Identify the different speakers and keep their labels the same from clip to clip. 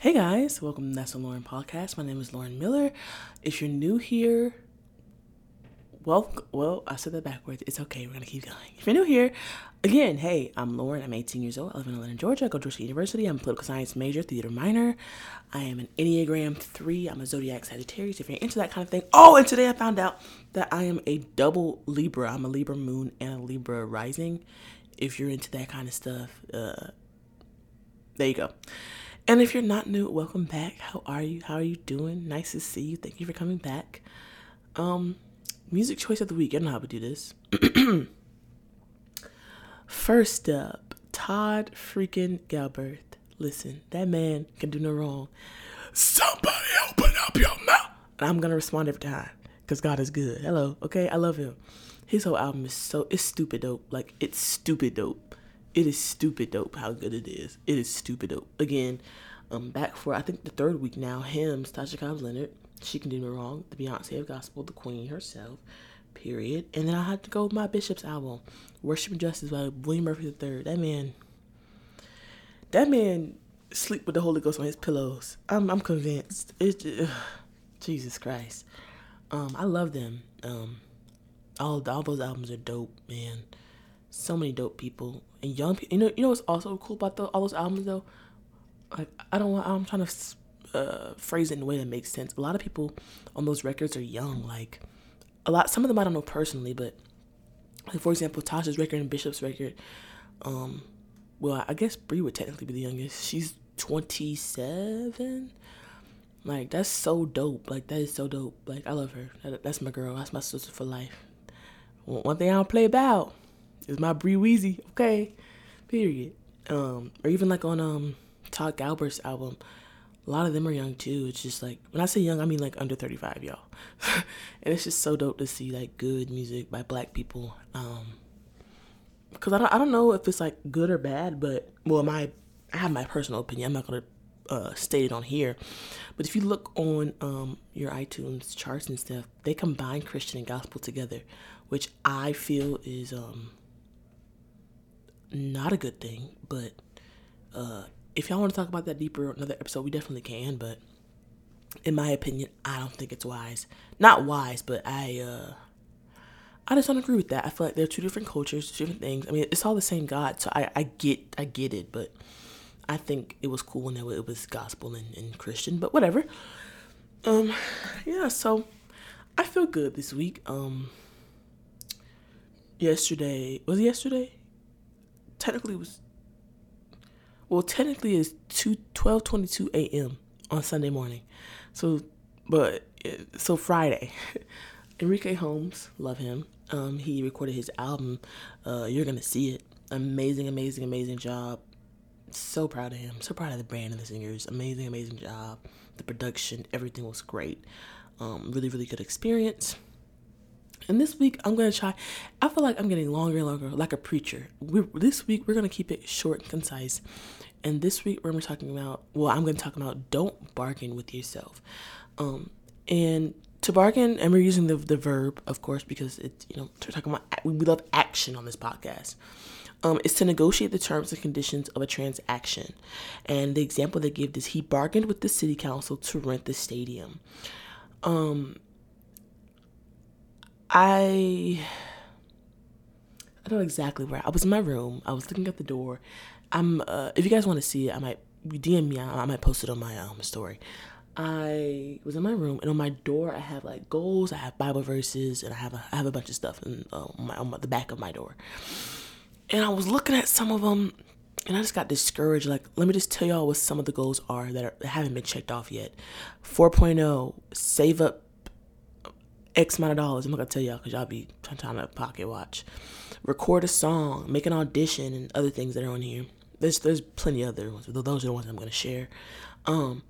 Speaker 1: Hey guys, welcome to That's a Lauren podcast. My name is Lauren Miller. If you're new here, well, well, I said that backwards. It's okay. We're gonna keep going. If you're new here, again, hey, I'm Lauren. I'm 18 years old. I live in Atlanta, Georgia. I go to Georgia University. I'm a political science major, theater minor. I am an Enneagram three. I'm a zodiac Sagittarius. If you're into that kind of thing, oh, and today I found out that I am a double Libra. I'm a Libra moon and a Libra rising. If you're into that kind of stuff, uh, there you go. And if you're not new, welcome back. How are you? How are you doing? Nice to see you. Thank you for coming back. Um, music choice of the week. I don't know how to do this. First up, Todd freaking Galberth. Listen, that man can do no wrong. Somebody open up your mouth. And I'm gonna respond every time because God is good. Hello, okay? I love him. His whole album is so it's stupid dope. Like it's stupid dope. It is stupid dope how good it is. It is stupid dope. Again, um, back for I think the third week now. Him, Tasha Cobbs Leonard, she can do no wrong. The Beyonce of gospel, the Queen herself. Period. And then I had to go with my Bishop's album, Worship and Justice by William Murphy III. That man, that man sleep with the Holy Ghost on his pillows. I'm I'm convinced. It's just, ugh, Jesus Christ. Um, I love them. Um, all all those albums are dope, man. So many dope people and young people. You know, you know what's also cool about the, all those albums though. Like I don't. I'm trying to uh, phrase it in a way that makes sense. A lot of people on those records are young. Like a lot. Some of them I don't know personally, but like for example, Tasha's record and Bishop's record. Um, well, I guess Brie would technically be the youngest. She's 27. Like that's so dope. Like that is so dope. Like I love her. That, that's my girl. That's my sister for life. One thing I don't play about is my Bree Weezy. Okay, period. Um, or even like on um Todd Galberth's album, a lot of them are young too. It's just like when I say young, I mean like under 35, y'all. and it's just so dope to see like good music by black people. Um, because I don't, I don't know if it's like good or bad, but well, my I have my personal opinion. I'm not gonna uh, state it on here, but if you look on um, your iTunes charts and stuff, they combine Christian and gospel together, which I feel is um, not a good thing. But uh, if y'all want to talk about that deeper another episode, we definitely can. But in my opinion, I don't think it's wise. Not wise, but I uh, I just don't agree with that. I feel like they're two different cultures, two different things. I mean, it's all the same God, so I, I get I get it, but I think it was cool when it was gospel and, and Christian, but whatever. Um, yeah, so I feel good this week. Um, yesterday was yesterday? Technically, was well, technically it's 2 12 22 a.m. on Sunday morning. So, but so Friday, Enrique Holmes, love him. Um, he recorded his album. Uh, You're gonna see it. Amazing, amazing, amazing job so proud of him. So proud of the band and the singers. Amazing, amazing job. The production, everything was great. Um, really, really good experience. And this week I'm gonna try. I feel like I'm getting longer and longer, like a preacher. we this week we're gonna keep it short and concise. And this week we're talking about. Well, I'm gonna talk about don't bargain with yourself. Um, and to bargain, and we're using the the verb, of course, because it's you know we're talking about we love action on this podcast um, is to negotiate the terms and conditions of a transaction. And the example they give is he bargained with the city council to rent the stadium. Um, I I don't know exactly where I was in my room. I was looking at the door. I'm uh, if you guys want to see it, I might DM me. I, I might post it on my um story. I was in my room and on my door I have like goals, I have Bible verses, and I have a I have a bunch of stuff in, uh, on, my, on the back of my door. And I was looking at some of them and I just got discouraged. Like, let me just tell y'all what some of the goals are that, are, that haven't been checked off yet. 4.0, save up X amount of dollars. I'm not gonna tell y'all because y'all be trying to pocket watch. Record a song, make an audition, and other things that are on here. There's there's plenty of other ones. But those are the ones I'm gonna share. Um,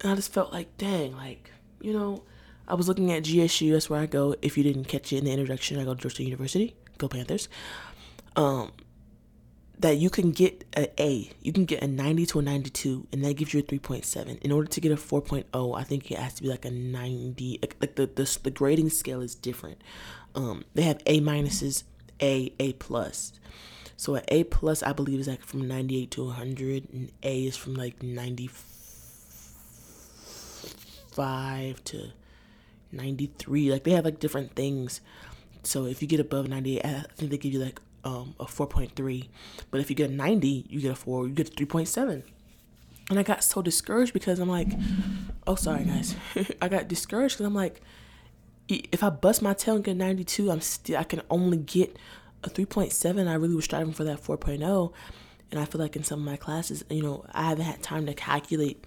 Speaker 1: and I just felt like, dang, like you know, I was looking at GSU. That's where I go. If you didn't catch it in the introduction, I go to Georgia University. Go Panthers um, that you can get an A, you can get a 90 to a 92, and that gives you a 3.7. In order to get a 4.0, I think it has to be like a 90. Like the the, the grading scale is different. Um, they have A minuses, A, A plus. So an A plus, I believe, is like from 98 to 100, and A is from like 95 to 93. Like they have like different things. So if you get above 98, I think they give you like um, a 4.3. But if you get a 90, you get a 4, you get a 3.7. And I got so discouraged because I'm like, oh, sorry guys. I got discouraged because I'm like, if I bust my tail and get 92, I'm still, I can only get a 3.7. I really was striving for that 4.0. And I feel like in some of my classes, you know, I haven't had time to calculate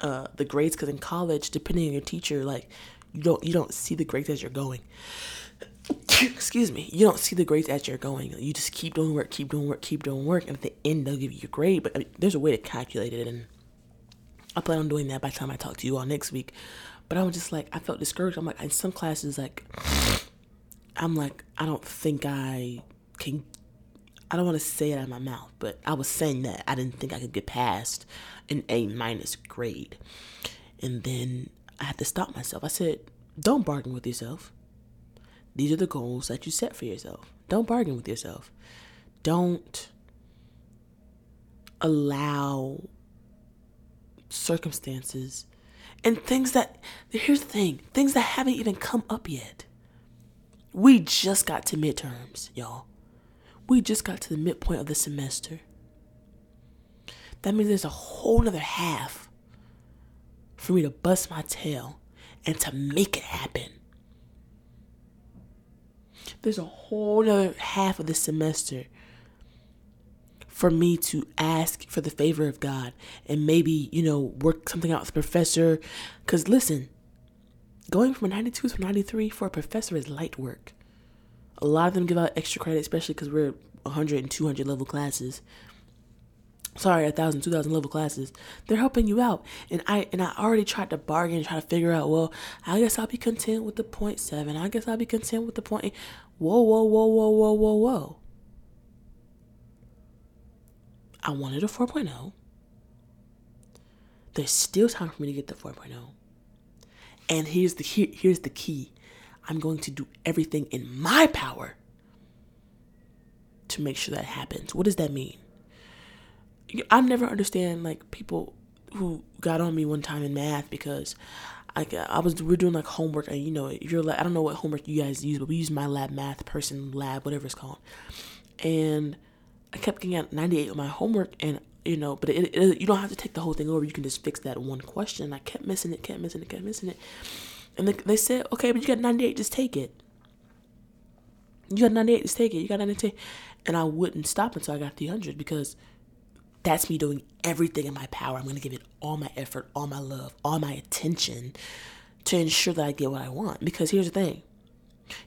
Speaker 1: uh, the grades because in college, depending on your teacher, like you don't you don't see the grades as you're going. Excuse me, you don't see the grades as you're going. You just keep doing work, keep doing work, keep doing work, and at the end they'll give you a grade. But I mean, there's a way to calculate it, and I plan on doing that by the time I talk to you all next week. But I was just like, I felt discouraged. I'm like, in some classes, like, I'm like, I don't think I can I don't want to say it out of my mouth, but I was saying that I didn't think I could get past an A minus grade. And then I had to stop myself. I said, don't bargain with yourself. These are the goals that you set for yourself. Don't bargain with yourself. Don't allow circumstances and things that, here's the thing, things that haven't even come up yet. We just got to midterms, y'all. We just got to the midpoint of the semester. That means there's a whole nother half for me to bust my tail and to make it happen. There's a whole other half of the semester for me to ask for the favor of God and maybe, you know, work something out with the professor. Because listen, going from a 92 to 93 for a professor is light work. A lot of them give out extra credit, especially because we're 100 and 200 level classes. Sorry, a thousand, two thousand level classes. They're helping you out, and I and I already tried to bargain, try to figure out. Well, I guess I'll be content with the point seven. I guess I'll be content with the point. Eight. Whoa, whoa, whoa, whoa, whoa, whoa, whoa. I wanted a 4.0. There's still time for me to get the 4.0. And here's the here, here's the key. I'm going to do everything in my power to make sure that happens. What does that mean? I never understand like people who got on me one time in math because I, I was we are doing like homework and you know if you're like I don't know what homework you guys use but we use MyLab Math person lab whatever it's called. And I kept getting at 98 on my homework and you know but it, it, you don't have to take the whole thing over. You can just fix that one question. I kept missing it kept missing it kept missing it. And they, they said okay but you got 98 just take it. You got 98 just take it. You got 98 and I wouldn't stop until I got the 100 because that's me doing everything in my power. I'm going to give it all my effort, all my love, all my attention to ensure that I get what I want. Because here's the thing.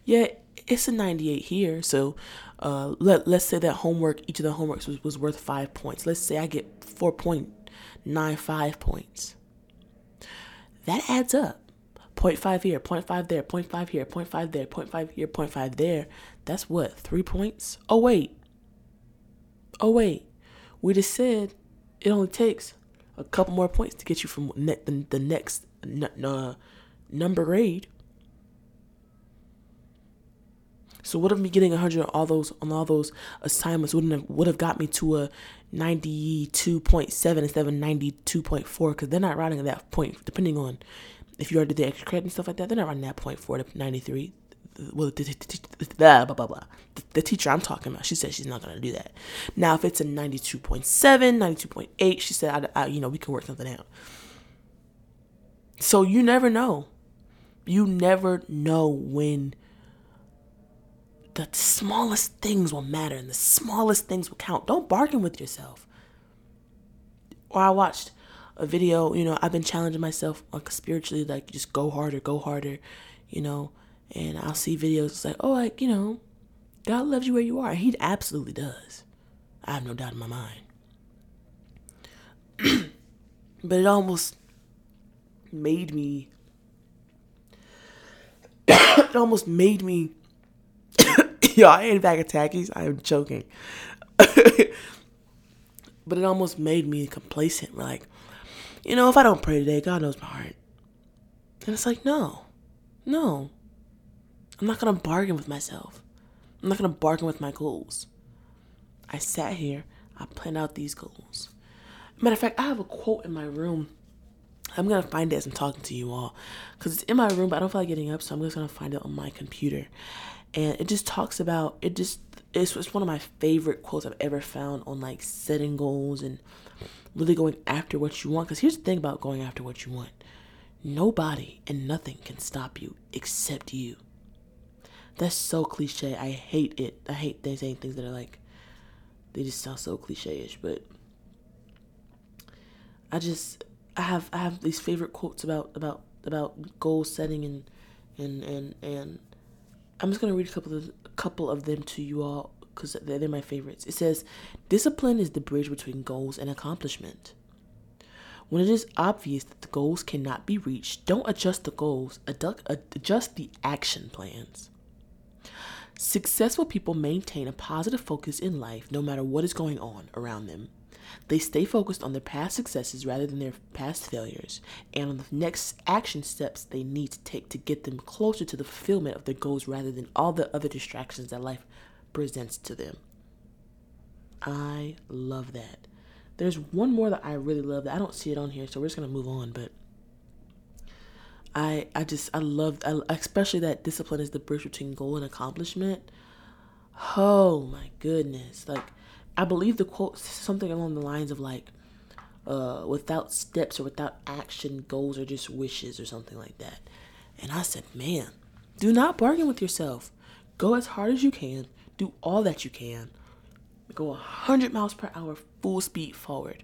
Speaker 1: Yeah, it's a 98 here. So uh, let, let's say that homework, each of the homeworks was, was worth five points. Let's say I get 4.95 points. That adds up. 0.5 here, 0.5 there, 0.5 here, 0.5 there, 0.5 here, 0.5 there. That's what, three points? Oh, wait. Oh, wait. We just said it only takes a couple more points to get you from ne- the, the next n- uh, number grade. So what if me getting 100 on all those on all those assignments wouldn't have would have got me to a 92.7 instead of 92.4 because they're not at that point depending on if you already did the extra credit and stuff like that they're not writing that point for to 93 well, the, the, blah, blah, blah, the, teacher I'm talking about, she said she's not going to do that. Now, if it's a 92.7, 92.8, she said, I, I, you know, we can work something out. So you never know. You never know when the smallest things will matter and the smallest things will count. Don't bargain with yourself. Or I watched a video, you know, I've been challenging myself like spiritually, like just go harder, go harder, you know and I'll see videos it's like, oh, like, you know, God loves you where you are. He absolutely does. I have no doubt in my mind. but it almost made me it almost made me yo, I ain't back of Takis. I am choking. but it almost made me complacent. Like, you know, if I don't pray today, God knows my heart. And it's like, no, no. I'm not going to bargain with myself. I'm not going to bargain with my goals. I sat here, I planned out these goals. Matter of fact, I have a quote in my room I'm gonna find it as I'm talking to you all, cause it's in my room, but I don't feel like getting up, so I'm just gonna find it on my computer, and it just talks about it. Just it's, it's one of my favorite quotes I've ever found on like setting goals and really going after what you want. Cause here's the thing about going after what you want: nobody and nothing can stop you except you. That's so cliche. I hate it. I hate they saying things that are like they just sound so cliche-ish, but I just I have I have these favorite quotes about about about goal setting and and and and I'm just gonna read a couple of a couple of them to you all because they're, they're my favorites. It says, "Discipline is the bridge between goals and accomplishment." When it is obvious that the goals cannot be reached, don't adjust the goals, adjust the action plans. Successful people maintain a positive focus in life no matter what is going on around them. They stay focused on their past successes rather than their past failures and on the next action steps they need to take to get them closer to the fulfillment of their goals rather than all the other distractions that life presents to them. I love that. There's one more that I really love that I don't see it on here, so we're just gonna move on. But I I just I love I, especially that discipline is the bridge between goal and accomplishment. Oh my goodness! Like I believe the quote something along the lines of like, uh, without steps or without action, goals are just wishes or something like that. And I said, man, do not bargain with yourself. Go as hard as you can. Do all that you can. Go 100 miles per hour, full speed forward.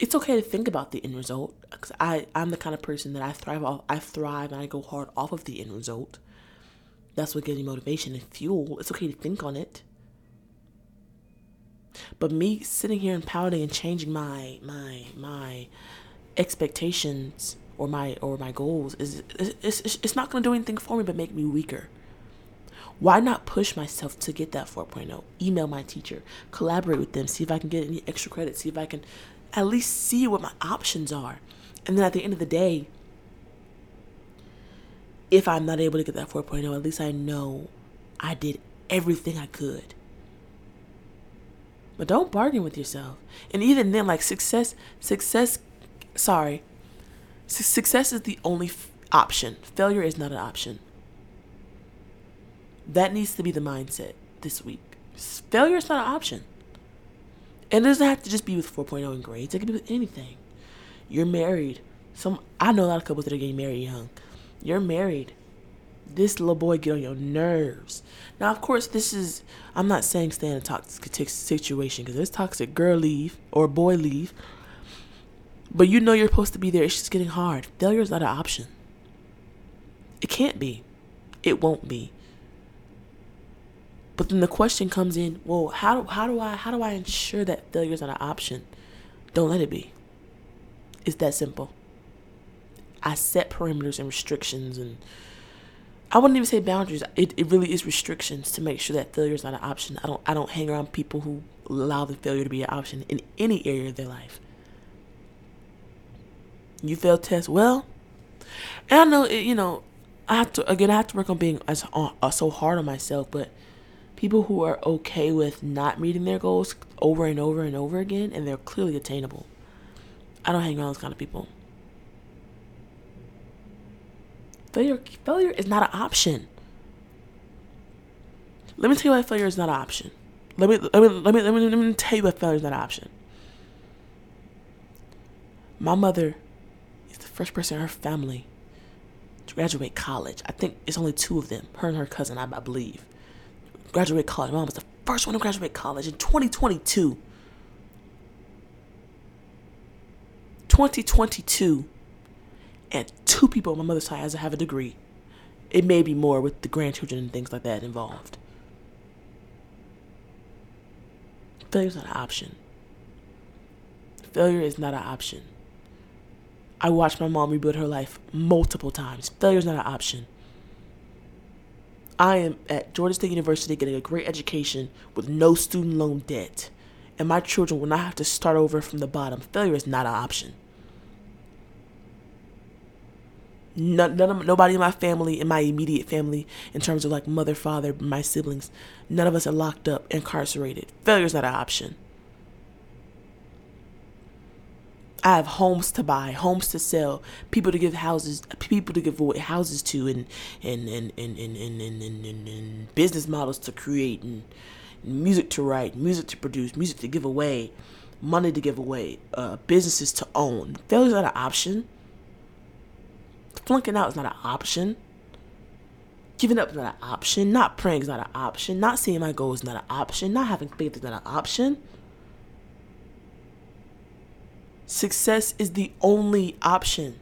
Speaker 1: It's okay to think about the end result because I I'm the kind of person that I thrive off. I thrive and I go hard off of the end result. That's what gives me motivation and fuel. It's okay to think on it. But me sitting here and pouting and changing my my my expectations or my or my goals is it's, it's, it's not going to do anything for me but make me weaker. Why not push myself to get that 4.0? Email my teacher, collaborate with them, see if I can get any extra credit, see if I can at least see what my options are. And then at the end of the day, if I'm not able to get that 4.0, at least I know I did everything I could. But don't bargain with yourself. And even then, like success, success, sorry, success is the only f- option. Failure is not an option. That needs to be the mindset this week. Failure is not an option. And it doesn't have to just be with 4.0 in grades. It could be with anything. You're married. Some I know a lot of couples that are getting married young. You're married this little boy get on your nerves. Now, of course, this is, I'm not saying stay in a toxic situation because this toxic girl leave or boy leave. But you know you're supposed to be there. It's just getting hard. Failure is not an option. It can't be. It won't be. But then the question comes in, well, how, how do I how do I ensure that failure is not an option? Don't let it be. It's that simple. I set parameters and restrictions and I wouldn't even say boundaries. It, it really is restrictions to make sure that failure is not an option. I don't I don't hang around people who allow the failure to be an option in any area of their life. You fail test well, and I know it, you know I have to again I have to work on being as uh, so hard on myself, but people who are okay with not meeting their goals over and over and over again, and they're clearly attainable. I don't hang around those kind of people. Failure, failure is not an option. Let me tell you why failure is not an option. Let me let me let me let me, let me tell you why failure is not an option. My mother is the first person in her family to graduate college. I think it's only two of them, her and her cousin, I, I believe. Graduate college. My mom was the first one to graduate college in 2022. 2022 and two people on my mother's side have a degree. It may be more with the grandchildren and things like that involved. Failure is not an option. Failure is not an option. I watched my mom rebuild her life multiple times. Failure is not an option. I am at Georgia State University getting a great education with no student loan debt, and my children will not have to start over from the bottom. Failure is not an option. none, none of nobody in my family, in my immediate family, in terms of like mother, father, my siblings, none of us are locked up, incarcerated. Failure is not an option. I have homes to buy, homes to sell, people to give houses, people to give away houses to, and and and and and and, and, and, and, and business models to create, and music to write, music to produce, music to give away, money to give away, uh, businesses to own. Failure's not an option. Flunking out is not an option. Giving up is not an option. Not praying is not an option. Not seeing my goals is not an option. Not having faith is not an option. Success is the only option.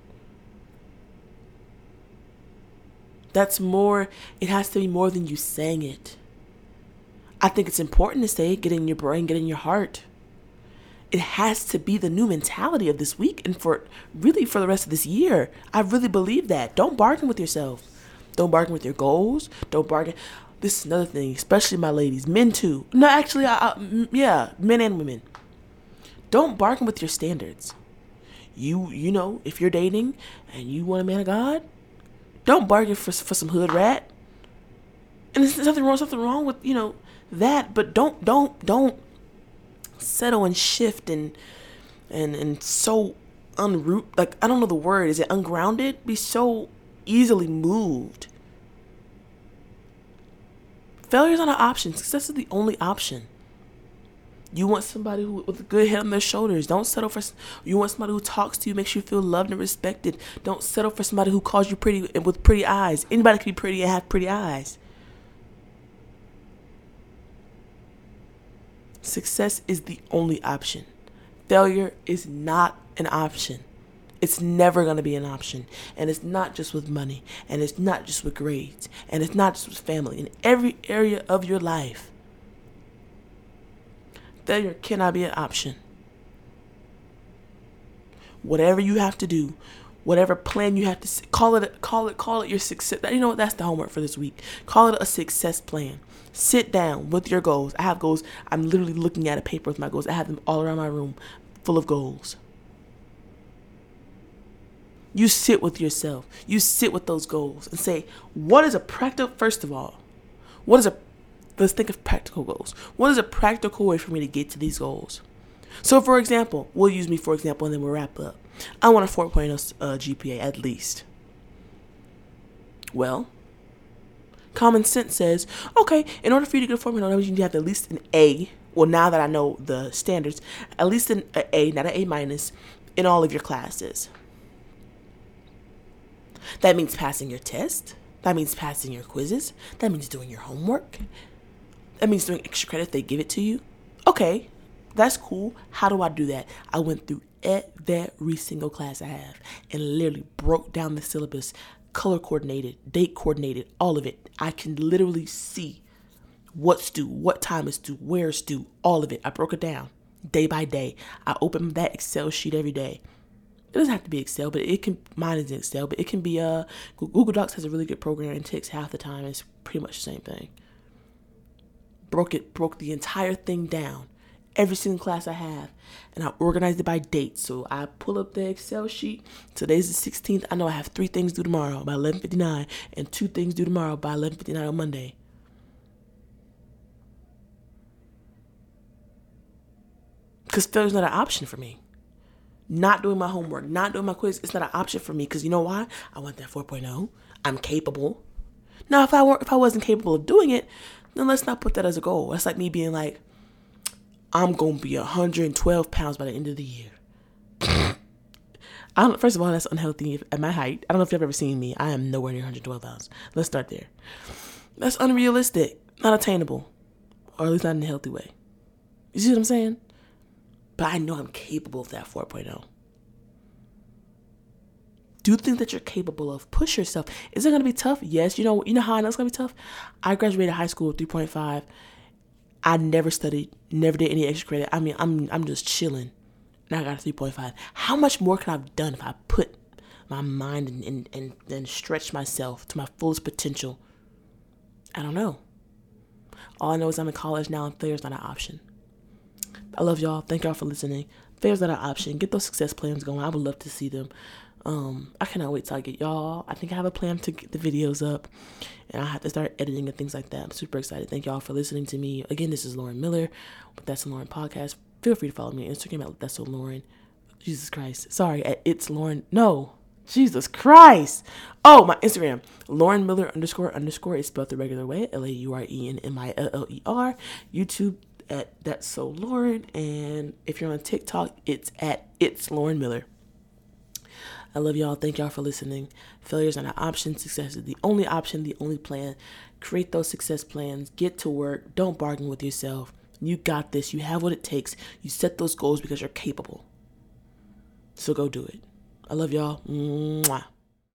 Speaker 1: That's more, it has to be more than you saying it. I think it's important to say it, get in your brain, get in your heart. It has to be the new mentality of this week and for really for the rest of this year. I really believe that. Don't bargain with yourself. Don't bargain with your goals. Don't bargain. This is another thing, especially my ladies, men too. No, actually, I, I, yeah, men and women. Don't bargain with your standards. You you know, if you're dating and you want a man of God, don't bargain for for some hood rat. And there's nothing wrong, something wrong with you know that, but don't don't don't settle and shift and and and so unroot like I don't know the word. Is it ungrounded? Be so easily moved. Failure is not an option. Success is the only option. You want somebody who with a good head on their shoulders. Don't settle for. You want somebody who talks to you, makes you feel loved and respected. Don't settle for somebody who calls you pretty and with pretty eyes. Anybody can be pretty and have pretty eyes. Success is the only option. Failure is not an option. It's never going to be an option. And it's not just with money. And it's not just with grades. And it's not just with family. In every area of your life, failure cannot be an option. Whatever you have to do, whatever plan you have to call it, call it, call it your success. You know what? That's the homework for this week. Call it a success plan. Sit down with your goals. I have goals. I'm literally looking at a paper with my goals. I have them all around my room, full of goals. You sit with yourself. You sit with those goals and say, what is a practical, first of all, what is a let's think of practical goals. What is a practical way for me to get to these goals? So, for example, we'll use me for example, and then we'll wrap up. I want a 4.0 uh, GPA at least. Well, common sense says, okay, in order for you to get a 4.0, that means you have at least an A. Well, now that I know the standards, at least an A, not an A minus, in all of your classes. That means passing your test. That means passing your quizzes. That means doing your homework. That means doing extra credit they give it to you. Okay, that's cool. How do I do that? I went through every single class I have and literally broke down the syllabus, color coordinated, date coordinated, all of it. I can literally see what's due, what time is due, where it's due, all of it. I broke it down day by day. I open that Excel sheet every day. It doesn't have to be Excel, but it can. Mine is Excel, but it can be. Uh, Google Docs has a really good program and takes half the time. It's pretty much the same thing broke it, broke the entire thing down, every single class I have, and I organized it by date. So I pull up the Excel sheet. Today's the 16th. I know I have three things due tomorrow by 11:59, and two things due tomorrow by 11:59 on Monday. Because failure's not an option for me. Not doing my homework, not doing my quiz, it's not an option for me. Because you know why? I want that 4.0. I'm capable. Now, if I were, if I wasn't capable of doing it, then let's not put that as a goal. That's like me being like, I'm gonna be 112 pounds by the end of the year. I don't, first of all, that's unhealthy at my height. I don't know if you've ever seen me. I am nowhere near 112 pounds. Let's start there. That's unrealistic, not attainable, or at least not in a healthy way. You see what I'm saying? But I know I'm capable of that 4.0 do think that you're capable of. Push yourself. Is it gonna be tough? Yes. You know. You know how I know it's gonna be tough. I graduated high school with 3.5. I never studied, never did any extra credit. I mean, I'm I'm just chilling. Now I got a 3.5. How much more could I have done if I put my mind and and and, and stretch myself to my fullest potential? I don't know. All I know is I'm in college now, and failure's not an option. I love y'all. Thank y'all for listening. Failure's not an option. Get those success plans going. I would love to see them. Um, I cannot wait till I get y'all. I think I have a plan to get the videos up, and I have to start editing and things like that. I'm super excited. Thank y'all for listening to me. Again, this is Lauren Miller with That's Lauren podcast. Feel free to follow me on Instagram at That's Lauren. Jesus Christ. Sorry, at it's Lauren. No, Jesus Christ. Oh, my Instagram, Lauren Miller underscore underscore is spelled the regular way, L A U R E N M I L L E R. YouTube at That's So Lauren. And if you're on TikTok, it's at It's Lauren Miller. I love y'all. Thank y'all for listening. Failure is not an option. Success is the only option, the only plan. Create those success plans. Get to work. Don't bargain with yourself. You got this. You have what it takes. You set those goals because you're capable. So go do it. I love y'all. Mwah.